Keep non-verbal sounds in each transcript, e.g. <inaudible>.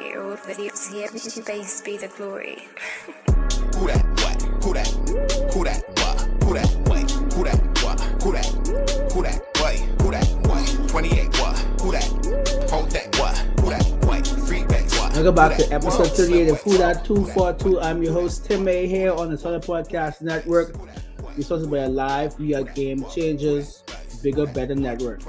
Your videos here, base be the glory. Who that? What? Who that? Who that? What? Who that? Wait. Who that? What? Who that? Who that? Wait. Who that? What? 28. What? Who that? Hold that. What? Who that? Wait. Free back. What? Welcome back to episode 38 of wait, Food at who that? 242. I'm your host, Tim May, here on the Southern Podcast Network. We're sponsored by Aliv We Are Game Changers, Bigger, Better Network.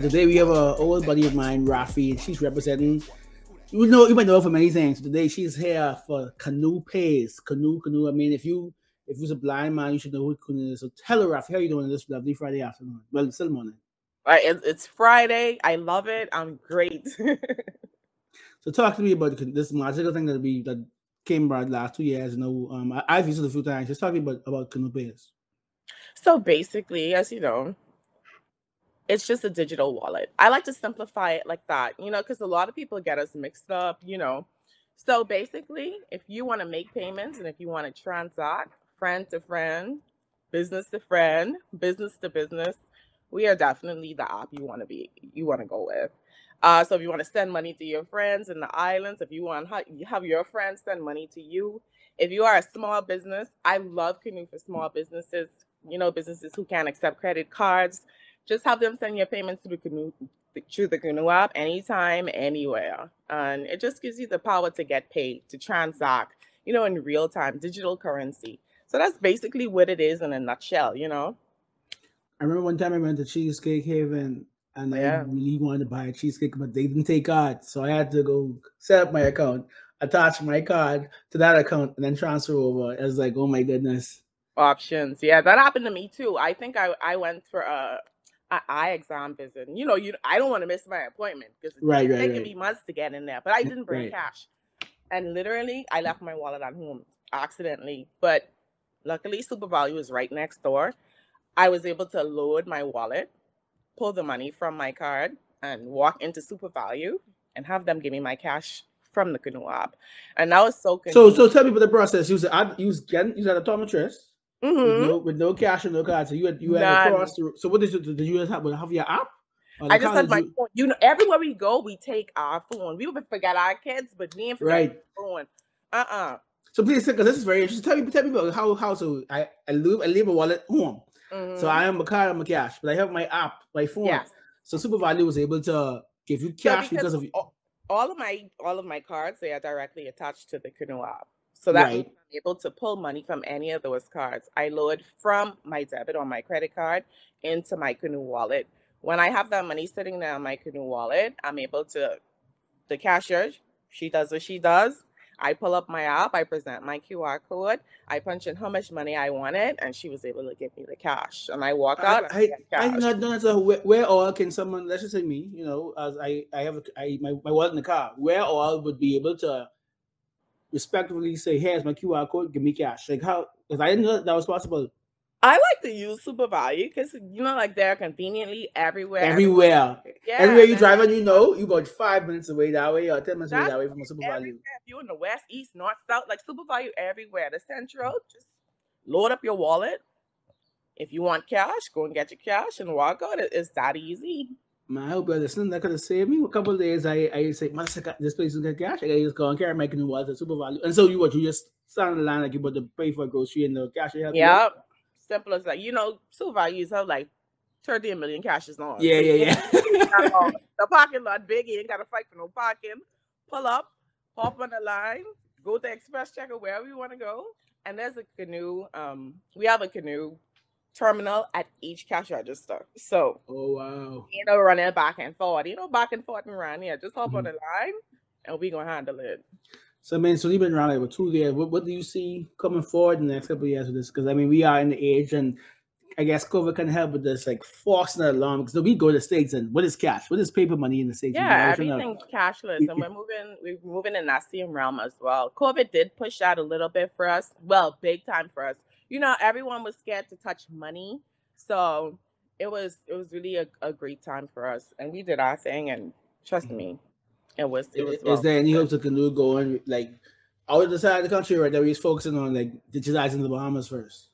Today we have a old buddy of mine, Raphy, and she's representing. You know, you might know her for many things. Today she's here for Kanoo Pays. Kanoo, Kanoo. I mean, if you if you're a blind man, you should know who Kanoo is. So tell her, Raphy, how you doing this lovely Friday afternoon? Well, it's still morning. All right, it's Friday. I love it. I'm great. <laughs> So talk to me about this magical thing that we that came about last two years. You know, um, I, I've used it a few times. Just talk to me about about Kanoo Pays. so basically, as you know, it's just a digital wallet. I like to simplify it like that, you know, because a lot of people get us mixed up, you know. So basically, if you want to make payments and if you want to transact friend to friend, business to friend, business to business, we are definitely the app you want to be you want to go with. Uh, so if you want to send money to your friends in the islands, if you want to have your friends send money to you, if you are a small business, I love Kanoo for small businesses. You know, businesses who can't accept credit cards, just have them send your payments through Kanoo through the Kanoo app anytime, anywhere, and it just gives you the power to get paid, to transact, you know, in real time, digital currency. So that's basically what it is in a nutshell. You know. I remember one time I went to Cheesecake Haven and Yeah. I really wanted to buy a cheesecake, but they didn't take cards, so I had to go set up my account, attach my card to that account, and then transfer over. I was like, oh my goodness. options. Yeah, that happened to me too. I think I, I went for a, a eye exam visit. You know, you I don't want to miss my appointment because Right, it's right, taking right. me months to get in there. But I didn't bring Right. cash, and literally I left my wallet at home accidentally. But luckily, Super Value was right next door. I was able to load my wallet, pull the money from my card, and walk into Super Value and have them give me my cash from the Kanoo app. And that was so So, convenient. so tell me about the process. You said I you was getting you had a optometrist with, Mhm. no, with no cash and no card, so you had you had None. to cross. The, so what did you did you just have, have your app? I just had my you- phone. You know, everywhere we go, we take our phone. We would forget our kids, but me and right. phone. Uh uh So please, because this is very interesting. Tell me, tell me about how how so I I leave I leave a wallet home. So I am a card, I'm a cash, but I have my app, my phone. yes. So Super Value was able to give you So cash because, of all, all of my all of my cards they are directly attached to the Kanoo app. So that Right. means I'm able to pull money from any of those cards. I load from my debit or my credit card into my Kanoo wallet. When I have that money sitting there on my Kanoo wallet, I'm able to the cashier, she does what she does. I pull up my app, I present my QR code, I punch in how much money I wanted, and she was able to give me the cash. And I walk out I I, I not know so where, where all can someone let's just say me, you know, as I I have a, I my, my wallet in the car, where all would be able to respectively say, here's my QR code, give me cash. Like how because I didn't know that, was possible I like to use Super Value because you know, like they're conveniently everywhere. everywhere. Yeah, everywhere you drive and you know, you about five minutes away that way or ten minutes away that way from a Super Value. If you're in the west, east, north, south, like Super Value everywhere. The central, just load up your wallet. If you want cash, go and get your cash and walk out. It's that easy. Man, I hope you're listening. That could have saved me a couple of days. I I say, man, this place is got cash. I gotta just go and carry my Kanoo at Super Value. And so you what? You just stand the line like you about to pay for a grocery and the cash. Yeah, simple as that. You know, Super Values have like 30 million cash is on. Yeah, yeah, yeah. <laughs> ain't got all- <laughs> the parking lot big. You ain't got to fight for no parking. Pull up, hop on the line, go to Express Checker wherever you want to go. And there's a Kanoo. Um, we have a Kanoo terminal at each cash register. So oh wow. you know, running back and forth. You know, back and forth and run. Yeah, just hop Mm-hmm. on the line, and we gonna handle it. So, man, so you've been around like for two years. What, what do you see coming forward in the next couple of years with this? Because I mean, we are in the age, and I guess COVID can help with this, like forcing it along. Because we go to the states, and what is cash? What is paper money in the states? Yeah, everything's cashless, and we're moving. We're moving in that same realm as well. COVID did push that a little bit for us. Well, big time for us. You know, everyone was scared to touch money, so it was it was really a, a great time for us, and we did our thing. And trust mm-hmm. me, it was it was. Is well there any hopes of Kanoo going like out the side of the country, right? That we're focusing on like digitizing the Bahamas first.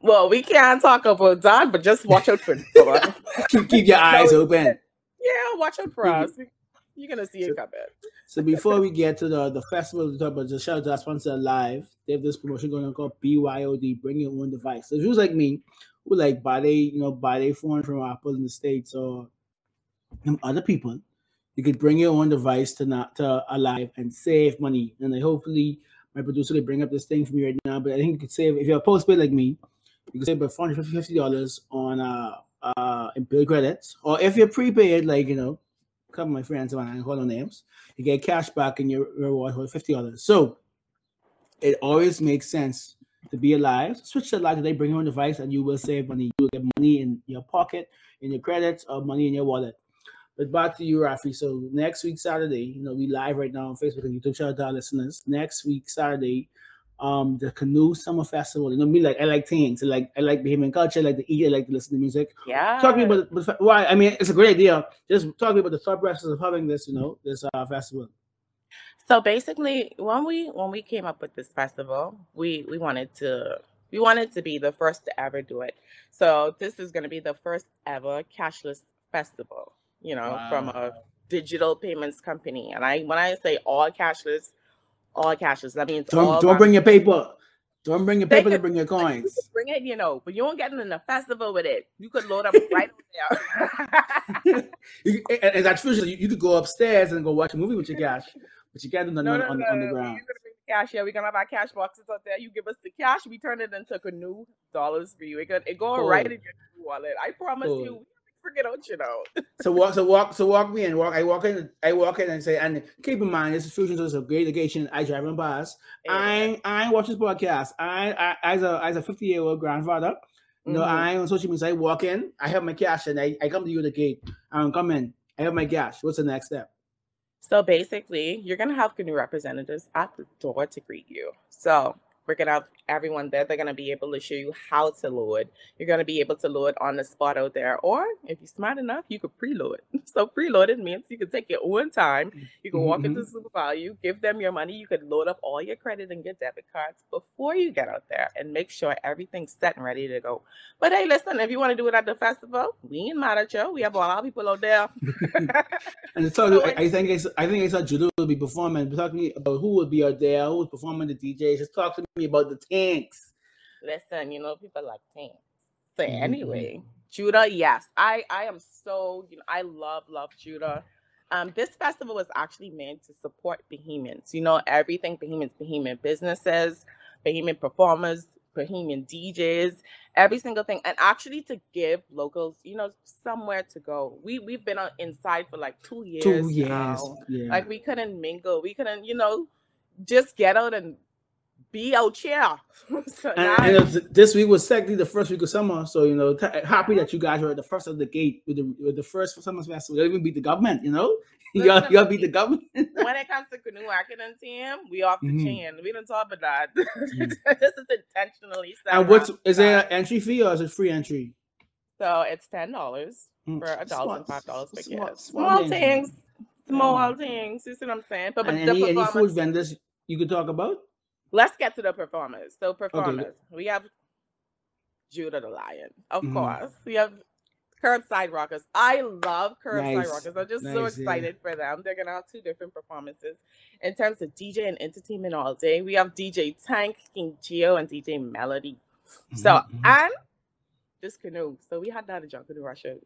Well, we can't talk about that, but just watch out for. <laughs> keep, keep your <laughs> eyes open. Yeah, watch out for us. You're gonna see it coming. So before we get to the the festival, we talk about just shout out to our sponsor live. They have this promotion going on called BYOD, bring your own device. So if you was like me, who like buy they, you know, buy their phone from Apple in the States or other people, you could bring your own device to not to Aliv and save money. And I hopefully my producer could bring up this thing for me right now. But I think you could save if you're a postpaid like me, you can save about 450 dollars on uh uh in bill credits. Or if you're prepaid, like you know, couple of my friends when I call no names, you get cash back in your reward for fifty dollars. So it always makes sense to be alive. Switch to live today, bring your own device, and you will save money. You will get money in your pocket, in your credits, or money in your wallet. But back to you, Raphy. So next week, Saturday, you know, we live right now on Facebook and YouTube. Shout out to our listeners. Next week, Saturday, um, the Kanoo Summer Festival. You know me, like I like things. I like I like Bahamian culture. I like to eat. I like to listen to music. Yeah. Talk to me about the- why. I mean, it's a great idea. Just talk to me about the thought process of having this. You know, this uh, festival. So basically, when we when we came up with this festival, we we wanted to we wanted to be the first to ever do it. So this is going to be the first ever cashless festival. You know, from a digital payments company. And I when I say all cashless, all cashless, that means Don't all don't bring your paper. Don't bring your paper. To could- bring your <laughs> Like, you coins. bring it, you know, but you won't get in the festival with it. You could load up right there. <laughs> You- and, that's true. You, you could go upstairs and go watch a movie with your cash, but you can't do nothing No, on, no, on, no. on the ground. gonna bring the cash. Yeah, we're gonna have our cash boxes up there. You give us the cash, we turn it into Kanoo dollars for you. It go, it go right Cool. in your wallet. I promise Cool. you, out, you know. <laughs> So walk, so walk, so walk me in. Walk. I walk in. I walk in and say, and keep in mind, this is Fusion. So it's a great location. I drive and pass. I I watch this podcast. I, I as a as a fifty year old grandfather. No, Mhm. I on social media. I walk in. I have my cash, and I, I come to you at the gate. I don't come in. I have my cash. What's the next step? So basically, you're gonna have Kanoo representatives at the door to greet you. So we're gonna have everyone there. They're gonna be able to show you how to load. You're gonna be able to load on the spot out there, or if you're smart enough, you could preload. <laughs> So preloaded means you can take your own time. You can walk Mhm, into Super Value, give them your money. You could load up all your credit and your debit cards before you get out there, and make sure everything's set and ready to go. But hey, listen, if you want to do it at the festival, we ain't mad at you. We have a lot of people out there. <laughs> And so <laughs> So I, I think I, saw- I think I saw Judah will be performing. Talk to me about who would be out there, who was performing the DJs. Just talk to me about the tanks. Listen, you know, people like tanks. So Mhm, mhm. anyway, Judah, yes. I I am so, you know, I love, love Judah. Um, this festival was actually meant to support Bahamians. You know, everything Bahamians, Bahamian businesses, Bahamian performers, Bahamian DJs, every single thing, and actually to give locals, you know, somewhere to go. We we've been on, inside for like two years. Two years. Yeah. Like we couldn't mingle. We couldn't, you know, just get out and be out here. <laughs> so And, and this week was technically the first week of summer, so you know, t- happy that you guys were at the first of the gate with the with the first summer festival. You even beat the government, you know. <laughs> y'all, y'all beat the government. <laughs> when it comes to Kanoo marketing team, we off the Mhm. chain. We don't talk about that. Mhm. this is intentionally and what's is there an entry fee or is it free entry? So it's ten dollars Mm, for adults small- and five dollars for small- kids. small Small things. small Yeah. things. You see what I'm saying? But, but And any, any food vendors you could talk about? Let's get to the performers. So performers, we have Judah the Lion, of Mhm. course. We have Curbside Rockers. I love Curbside Nice. Rockers. I'm just so Nice, yeah. excited for them. They're gonna have two different performances in terms of DJ and entertainment all day. We have DJ Tank, King Geo, and DJ Melody. So Mhm, mhm. and this Kanoo. So we had that in Kanoo Russia.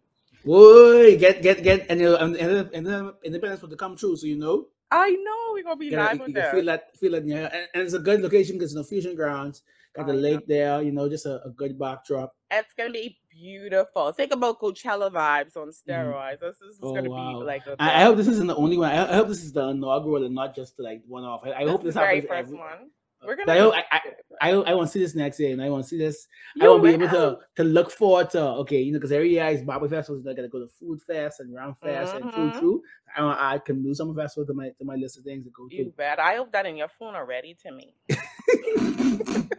Boy, get get get and uh, and, and, and then independence will come true, so you know. I know we're gonna be live you, on you there. feel that feel it, yeah. And, and it's a good location because it's no fusion grounds. Got the lake there, you know, just a, a good backdrop. It's gonna be beautiful. Think about Coachella vibes on mm-hmm. steroids. This is Oh, gonna wow. be like a I, I hope this isn't the only one. I, I hope this is the inaugural and not just like one off. I, I hope this this is the very happens. first every- one. We're gonna. I hope- be I- I I want to see this next year, and I want to see this. I You want to be able to to look forward to okay, you know, because every year is Barbie festivals. I got to go to Food Fest and Round Fest and True Mhm. True. I I can do summer festival to my to my list of things to go to. You bet. I hope that in your phone already to me. <laughs>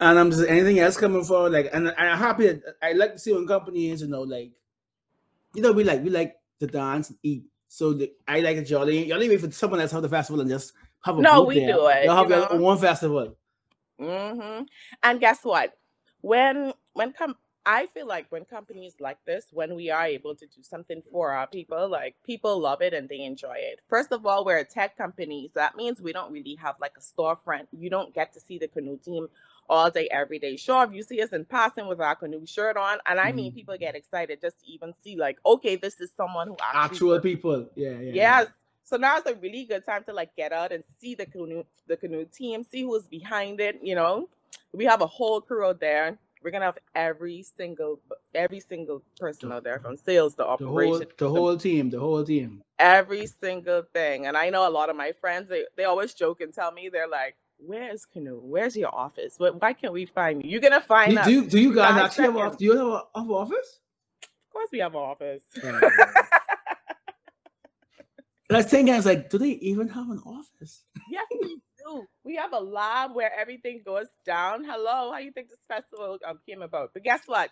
And I'm just anything else coming forward, like, and I'm happy. That, I like to see when companies, you know, like, you know, we like we like to dance and eat. So the, I like it. Y'all y'all wait for someone else have the festival and just have a No, we do it, Y'all have you know? own festival. hmm And guess what? When when com- I feel like when companies like this, when we are able to do something for our people, like people love it and they enjoy it. First of all, we're a tech company, so that means we don't really have like a storefront. You don't get to see the Kanoo team all day, every day. Sure, if you see us in passing with our Kanoo shirt on, and I mean, Mhm. people get excited just to even see, like, okay, this is someone who actually Actual people. Yeah, yeah. yeah. So now it's a really good time to like get out and see the Kanoo, the Kanoo team, see who's behind it. You know, we have a whole crew out there. We're gonna have every single, every single person out there from sales to The whole, operations, the whole team, the whole team. every single thing. And I know a lot of my friends, they, they always joke and tell me, they're like, Where's Kanoo? Where's your office? Why can't we find you? You're gonna find Do, us. do, you- do you guys actually have, do you have a have a office? Of course, we have an office. Oh, <laughs> And I was thinking, I was like, do they even have an office? yes, we do. We have a lab where everything goes down. Hello, how do you think this festival um, came about? But guess what?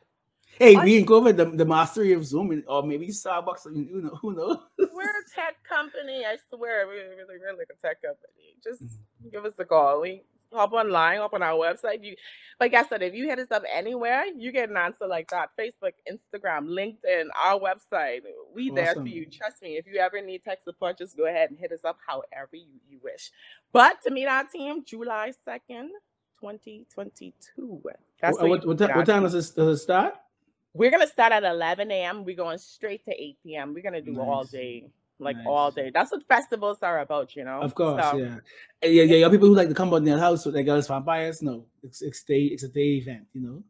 Hey, What? we can go over the, the mastery of Zoom and- or maybe Starbucks. You know, who knows? We're a tech company. I swear, we're really, really like a tech company. Just Mm-hmm. give us a call. We hop online, hop on our website. You, but guess what? If you hit us up anywhere, you get an answer like that. Facebook, Instagram, LinkedIn, our website. We there for you. Trust me. If you ever need tech support, just go ahead and hit us up however you, you wish. But to meet our team, July second, twenty twenty two. That's What, what, what, meet what time does it, does it start? We're gonna start at 11 a.m. We're going straight to 8 p.m. We're gonna do all day, like all day. That's what festivals are about, you know. Of course, So, yeah. Eh, yeah, yeah, yeah. People who like to come out in their house with their girls vampires. No, it's it's day it's a day event. You know.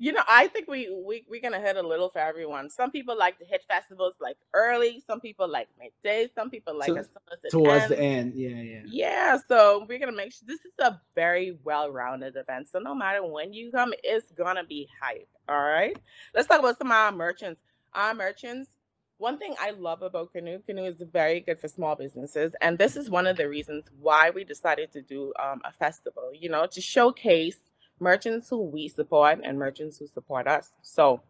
You know, I think we we we're gonna hit a little for everyone. Some people like to hit festivals like early. Some people like midday. Some people like So- as as Towards ends. the end, yeah, yeah. Yeah, so we're gonna make sure this is a very well-rounded event. So no matter when you come, it's gonna be hype. All right. Let's talk about some of our merchants. Our merchants. One thing I love about Kanoo, Kanoo is very good for small businesses, and this is one of the reasons why we decided to do um, a festival. You know, to showcase merchants who we support and merchants who support us. So.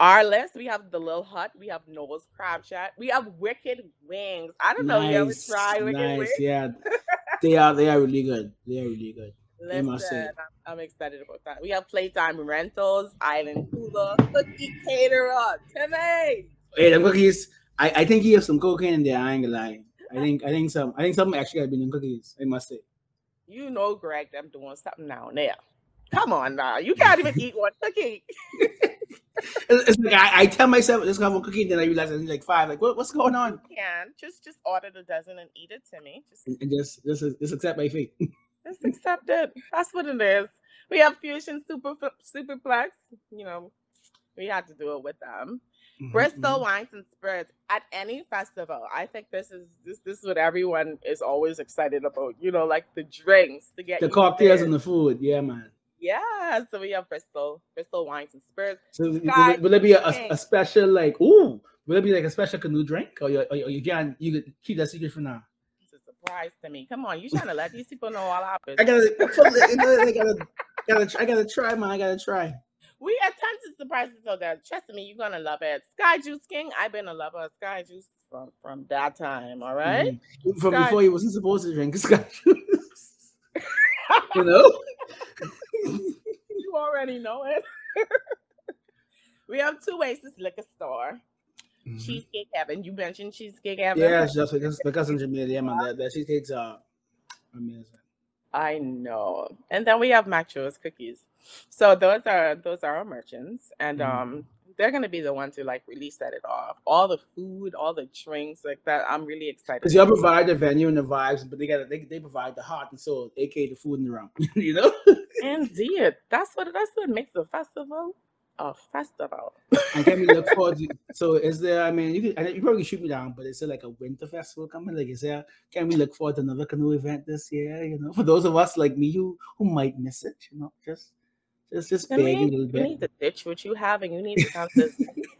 Our list, we have the Little Hut, we have Noah's Crab Shack, we have Wicked Wings. I don't know if you ever try Wicked nice, Wings. yeah. <laughs> they are they are really good. They are really good. Listen, I'm, I'm excited about that. We have Playtime Rentals, Island Cooler, Cookie Caterer, Timmy. Hey, them cookies. I, I think he has some cocaine in there. I ain't gonna lie. I think I think some I think something actually got been in cookies. I must say. You know, Greg, I'm doing something down there. Come on now. You can't even eat one cookie. <laughs> It's, like I, I tell myself let's have one cookie, then I realize I need like five. Like what, what's going on? Can. Just just order the dozen and eat it, Timmy. Just, And, and just just just accept my fate. <laughs> just accept it. That's what it is. We have Fusion Super Superplex. You know, we had to do it with them. Mhm, Bristol wines and spirits at any festival. I think this is this this is what everyone is always excited about. You know, like the drinks to get The cocktails there. and the food, yeah, man. yeah. So we have Bristol Bristol wines and spirits. So will Sky it, will it be a, a, a special like ooh? Will it be like a special Kanoo drink, or you, or you, can you could keep that secret for now? It's a surprise to me. Come on, you trying to let these people know all our <laughs> I business. gotta, you know, I gotta, <laughs> gotta, I gotta try, man. I gotta try. We have tons of surprises so there. Trust me, you're gonna love it. Sky Juice King. I've been a lover of Sky Juice from from that time. All right? Mhm. From Sky- before he wasn't supposed to drink <laughs> scotch. <laughs> you know. you already know it. <laughs> we have two ways to Oasis liquor store. Cheesecake Heaven. You mentioned Cheesecake Heaven. Yeah, just because because in Jamaica, yeah, man. That, that cheesecakes are amazing. I know. And then we have Macho's cookies. So those are those are our merchants. And Mhm. um they're gonna be the ones to like really set it off. All the food, all the drinks, like that. I'm really excited. Because y'all provide the venue and the vibes, but they got they, they provide the heart and soul, aka the food in the room. <laughs> you know. Indeed. That's what that's what makes a festival a festival. And can we look forward to? So, is there? I mean, you can. You probably shoot me down, but is there like a winter festival coming? Like, is there? Can we look forward to another Kanoo event this year? You know, for those of us like me who who might miss it, you know, just just just begging a need, little you need to ditch what you have and you need to come to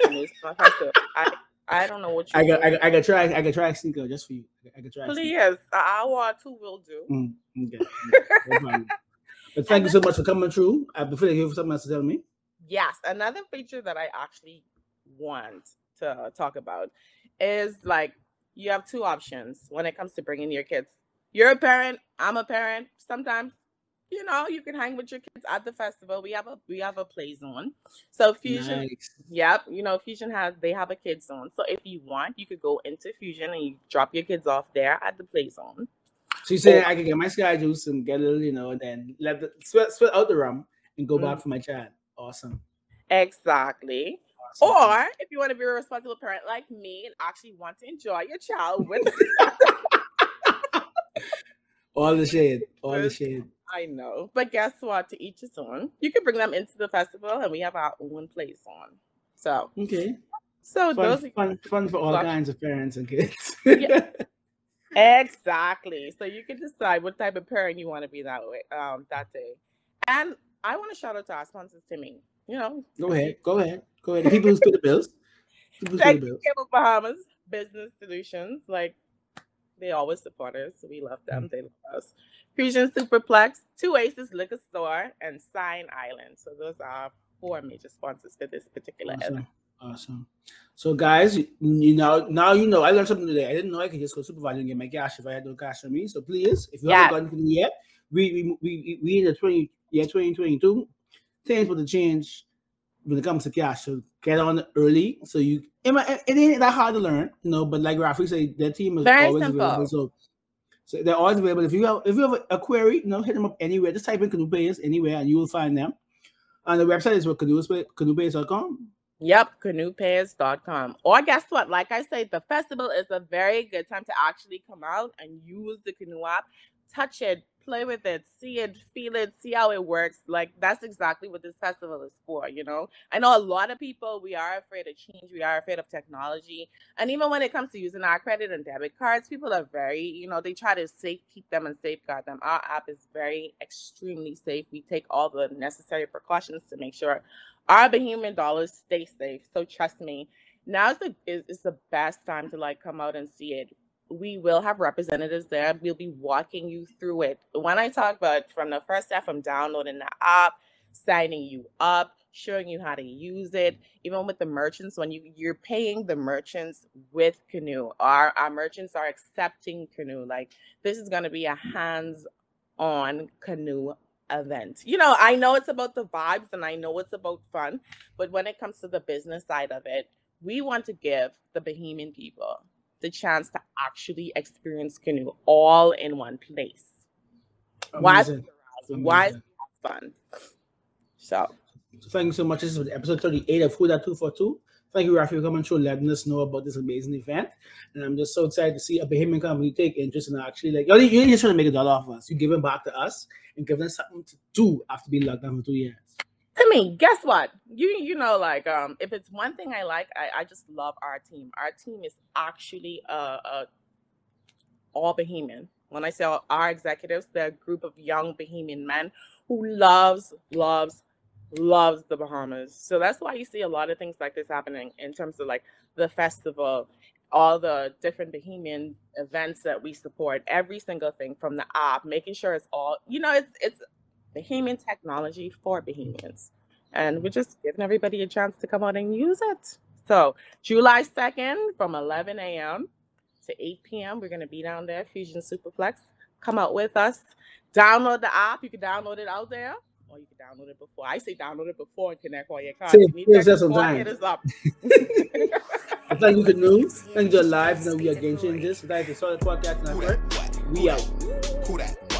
this festival. I I don't know what you I got, I got, I got try, I got try a sneaker just for you. I got try. Please, hour or two will do. Mm, okay. No. But thank you so <laughs> much for coming through. I before you have something else to tell me. Yes, another feature that I actually want to talk about is like you have two options when it comes to bringing your kids. You're a parent, I'm a parent. Sometimes you know, you can hang with your kids at the festival. We have a we have a play zone. So Fusion, Nice. yep, you know, Fusion has they have a kids zone. So if you want, you could go into Fusion and you drop your kids off there at the play zone. So you say I can get my sky juice and get a little, you know, and then let the sweat sweat out the rum and go Mm. back for my child. Awesome. Exactly. awesome. Or if you want to be a responsible parent like me and actually want to enjoy your child with <laughs> all the shade, all the shade. I know. But guess what? To each his own. You can bring them into the festival and we have our own place on. So Okay. so Fun, those are fun, fun for all kinds of parents and kids. Yeah. <laughs> Exactly. So you can decide what type of parent you want to be that way, um, that day. And I want to shout out to our sponsors, Timmy. You know, go ahead, go ahead, go ahead. The people who pay the bills. People thank the bills. Cable Bahamas Business Solutions. Like they always support us. We love them. They love us. Fusion Superplex, Two Aces Liquor Store, and Sign Island. So those are four major sponsors for this particular event. Awesome. Awesome. So guys, you, know now you know I learned something today. I didn't know I could just go super value and get my cash if I had no cash on me. So please, if you Yes. haven't gotten it yet, we we we we in the 20 year 2022, things for the change when it comes to cash. So get on early. So you it, might- it ain't that hard to learn, you know, but like Raphy said, their team is Very always simple. available. So so they're always available. If you have if you have a, query, you know, hit them up anywhere. Just type in Kanoo Pays anywhere and you will find them. And the website is what kanoopays.com. Yep, kanoopays.com. Or guess what? Like I said, the festival is a very good time to actually come out and use the Kanoo app, touch it, play with it, see it, feel it, see how it works. Like that's exactly what this festival is for, you know. I know a lot of people we are afraid of change, we are afraid of technology. And even when it comes to using our credit and debit cards, people are very, you know, they try to safe keep them and safeguard them. Our app is very extremely safe. We take all the necessary precautions to make sure our Bahamian dollars stay safe. So trust me, now is the is, is the best time to like come out and see it. We will have representatives there. We'll be walking you through it. When I talk about from the first step, from downloading the app, signing you up, showing you how to use it, even with the merchants, when you you're paying the merchants with Kanoo. Our our merchants are accepting Kanoo. Like this is gonna be a hands-on Kanoo event. You know, I know it's about the vibes and I know it's about fun, but when it comes to the business side of it, we want to give the Bahamian people the chance to actually experience Kanoo all in one place. Why is it Why is Amazing. it fun? So So thank you so much. This is episode 38 of Who Dat 242. Thank you, Raphy, for coming through, letting us know about this amazing event. And I'm just so excited to see a Bahamian company take interest in actually like you're, you're just trying to make a dollar off us. You're giving back to us and giving us something to do after being locked down for two years. Guess what? You you know, like um, if it's one thing I like, I, I just love our team. Our team is actually all Bahamian. When I say our executives, they're a group of young Bahamian men who loves, loves, loves the Bahamas. So that's why you see a lot of things like this happening in terms of like the festival, all the different Bahamian events that we support, every single thing from the app, making sure it's all you know, it's it's Bahamian technology for Bahamians. And we're just giving everybody a chance to come out and use it. So, July 2nd from 11 a.m. to 8 p.m., we're going to be down there, Fusion Superplex. Come out with us. Download the app. You can download it out there, or you can download it before. I say download it before and connect all your cards. Save- <laughs> You need saves that us some time. Hit us up. And thank you, Kanoo. Thank you, Live. Now we are Game Changers. Thank you, Solid Podcast Who Network. that? What? We out. Who that?